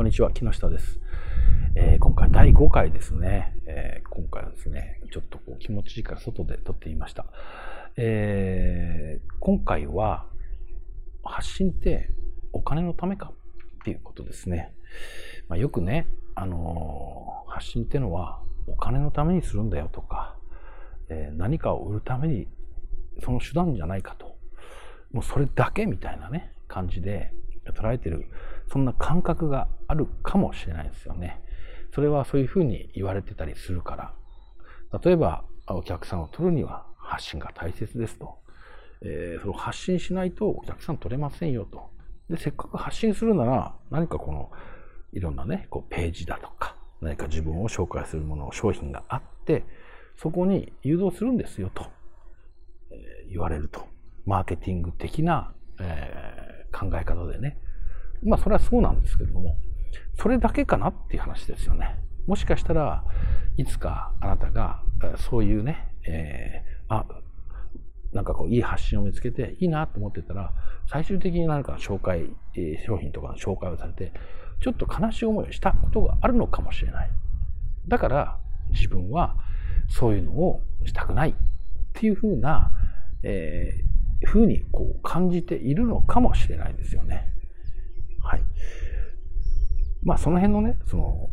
こんにちは、木下です。えー今回第5回ですね。えー今回はですね、ちょっとこう気持ちいいから外で撮ってみました。えー今回は、発信ってお金のためかっていうことですね。まあ、よくね、あの発信ってのはお金のためにするんだよとか、え何かを売るためにその手段じゃないかと。もうそれだけみたいなね、感じで捉えてる、そんな感覚があるかもしれないですよね。それはそういうふうに言われてたりするから。例えば、お客さんを取るには発信が大切ですと。えーそれを発信しないとお客さん取れませんよと。で、せっかく発信するなら、何かこの、いろんなね、こうページだとか、何か自分を紹介するもの、商品があって、そこに誘導するんですよと、えー言われると。マーケティング的な、えー考え方でね。まあ、それはそうなんですけれども、それだけかなっていう話ですよね。もしかしたらいつかあなたがそういうね、えーあ、なんかこういい発信を見つけていいなと思ってたら、最終的に何か紹介、え商品とかの紹介をされて、ちょっと悲しい思いをしたことがあるのかもしれない。だから自分はそういうのをしたくないっていうふうな、えーふうにこう感じているのかもしれないですよね。はい。まあその辺のね、その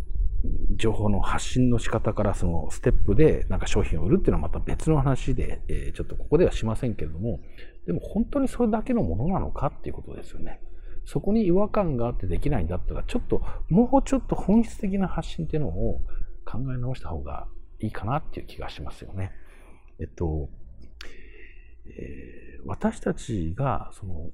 情報の発信の仕方からそのステップでなんか商品を売るっていうのはまた別の話で、えーちょっとここではしませんけれども、でも本当にそれだけのものなのかっていうことですよね。そこに違和感があってできないんだったら、ちょっともうちょっと本質的な発信っていうのを考え直した方がいいかなっていう気がしますよね。えっと、えー私たちがその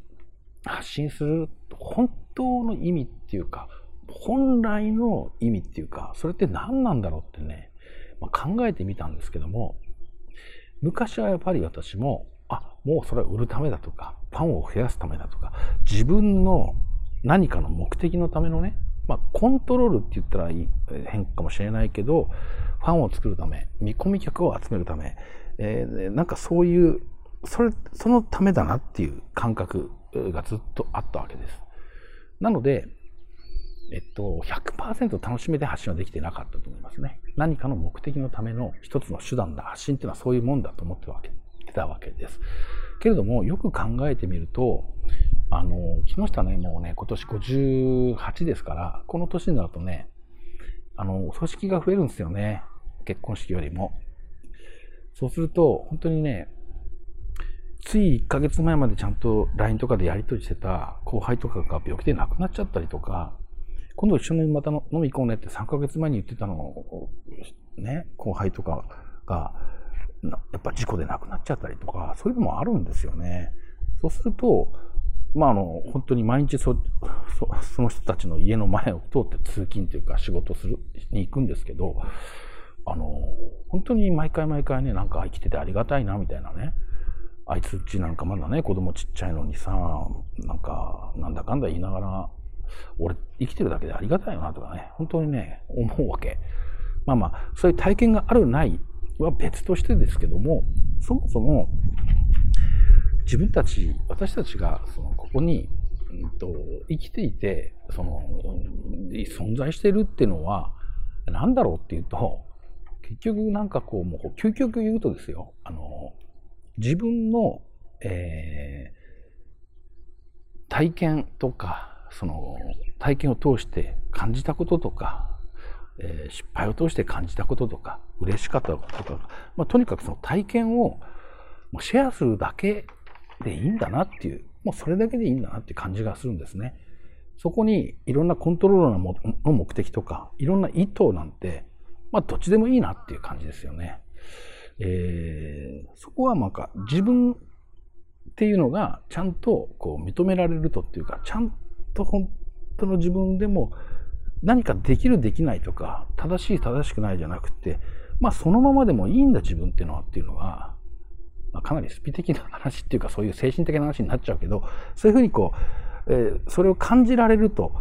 発信する本当の意味っていうか、本来の意味っていうか、それって何なんだろうってね、まあ、考えてみたんですけども、昔はやっぱり私も、あ、もうそれは売るためだとか、ファンを増やすためだとか、自分の何かの目的のためのね、まあ、コントロールって言ったらいい変かもしれないけど、ファンを作るため、見込み客を集めるため、えーなんかそういう、それ、そのためだなっていう感覚がずっとあったわけです。なので、えっと、100%楽しめて発信はできてなかったと思いますね。何かの目的のための一つの手段だ。発信っていうのはそういうもんだと思ってわけたわけです。けれども、よく考えてみると、あの、木下ね、もうね、今年58ですから、この年になるとね、あの、お葬式が増えるんですよね。結婚式よりも。そうすると、本当にね、つい1ヶ月前までちゃんと LINE とかでやり取りしてた後輩とかが病気で亡くなっちゃったりとか、今度一緒にまた飲み行こうねって3ヶ月前に言ってたの、ね、後輩とかが、やっぱ事故で亡くなっちゃったりとか、そういうのもあるんですよね。そうすると、まあ、あの、本当に毎日そ、そその人たちの家の前を通って通勤というか仕事する、に行くんですけど、あの、本当に毎回毎回ね、なんか生きててありがたいな、みたいなね。あいつうちなんかまだね、子供ちっちゃいのにさ、なんか、なんだかんだ言いながら、俺生きてるだけでありがたいよなとかね、本当にね、思うわけ。まあまあ、そういう体験があるないは別としてですけども、そもそも、自分たち、私たちが、その、ここに、うんと、生きていて、その、存在してるっていうのは、何だろうっていうと、結局なんかこう、もう究極言うとですよ、あの、自分の、えー体験とか、その体験を通して感じたこととか、えー失敗を通して感じたこととか、嬉しかったこととか、まあ、とにかくその体験をシェアするだけでいいんだなっていう、もうそれだけでいいんだなって感じがするんですね。そこにいろんなコントロールのもの目的とか、いろんな意図なんて、まあどっちでもいいなっていう感じですよね。えーそこはなんか自分っていうのがちゃんとこう認められるとっていうか、ちゃんと本当の自分でも何かできるできないとか、正しい正しくないじゃなくて、まあそのままでもいいんだ自分っていうのはっていうのが、まあ、かなりスピ的な話っていうかそういう精神的な話になっちゃうけど、そういうふうにこう、えーそれを感じられると、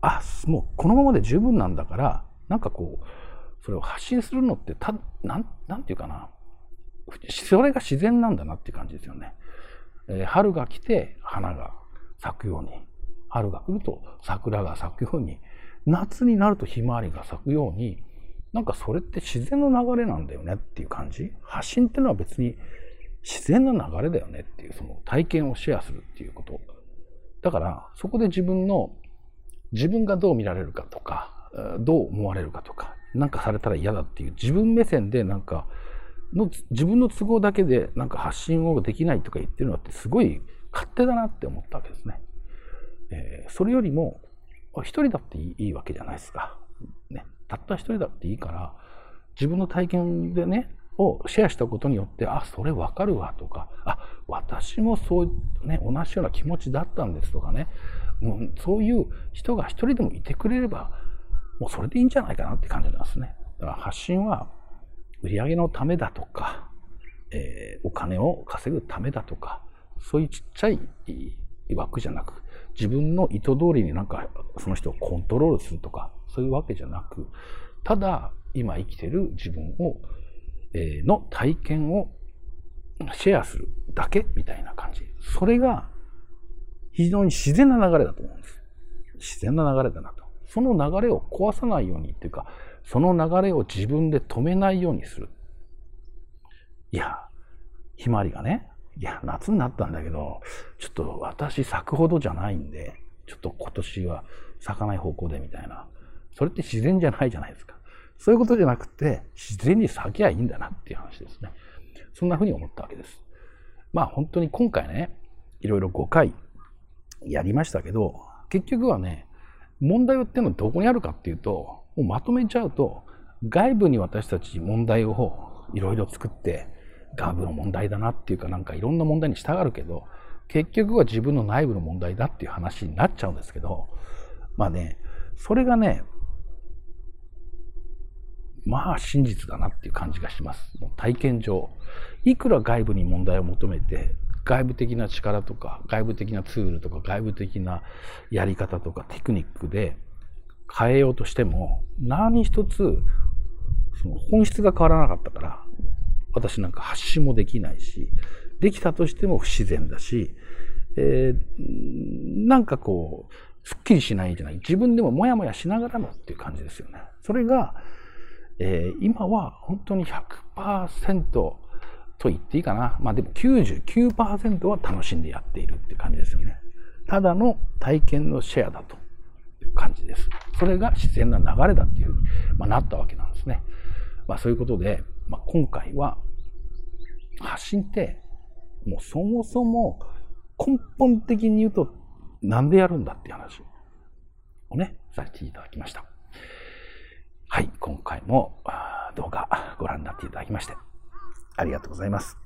あ、もうこのままで十分なんだから、なんかこう、それを発信するのってた、なん、なんていうかな、それが自然なんだなっていう感じですよね。えー春が来て花が咲くように、春が来ると桜が咲くように、夏になるとひまわりが咲くように、なんかそれって自然の流れなんだよねっていう感じ。発信ってのは別に自然な流れだよねっていう、その体験をシェアするっていうこと。だから、そこで自分の、自分がどう見られるかとか、どう思われるかとか、なんかされたら嫌だっていう自分目線でなんか、の自分の都合だけでなんか発信をできないとか言ってるのってすごい勝手だなって思ったわけですね。えー、それよりも、一人だっていいわけじゃないですか。ね。たった一人だっていいから、自分の体験でね、をシェアしたことによって、あ、それわかるわとか、あ、私もそう、ね、同じような気持ちだったんですとかね、もうそういう人が一人でもいてくれれば、もうそれでいいんじゃないかなって感じなんですね。だから発信は売り上げのためだとか、えー、お金を稼ぐためだとか、そういうちっちゃい枠じゃなく、自分の意図通りになんかその人をコントロールするとか、そういうわけじゃなく、ただ今生きてる自分を、えー、の体験をシェアするだけみたいな感じ。それが非常に自然な流れだと思うんです。自然な流れだなと。その流れを壊さないようにっていうか、その流れを自分で止めないようにする。いや、ひまわりがね、いや、夏になったんだけど、ちょっと私咲くほどじゃないんで、ちょっと今年は咲かない方向でみたいな。それって自然じゃないじゃないですか。そういうことじゃなくて、自然に咲きゃいいんだなっていう話ですね。そんなふうに思ったわけです。まあ本当に今回ね、いろいろ5回やりましたけど、結局はね、問題っていうのはどこにあるかっていうと、もうまとめちゃうと、外部に私たち問題をいろいろ作って、外部の問題だなっていうかなんかいろんな問題に従うけど、結局は自分の内部の問題だっていう話になっちゃうんですけど、まあね、それがね、まあ真実だなっていう感じがします。もう体験上。いくら外部に問題を求めて、外部的な力とか、外部的なツールとか、外部的なやり方とかテクニックで変えようとしても、何一つその本質が変わらなかったから、私なんか発信もできないし、できたとしても不自然だし、えー、なんかこう、すっきりしないじゃない。自分でもモヤモヤしながらのっていう感じですよね。それが、えー、今は本当に100%と言っていいかな。まあでも99%は楽しんでやっているっていう感じですよね。ただの体験のシェアだという感じです。それが自然な流れだっていうふうに、ま、なったわけなんですね。まあそういうことで、まあ、今回は発信ってもうそもそも根本的に言うとなんでやるんだっていう話をね、させていただきました。はい、今回も動画ご覧になっていただきましてありがとうございます。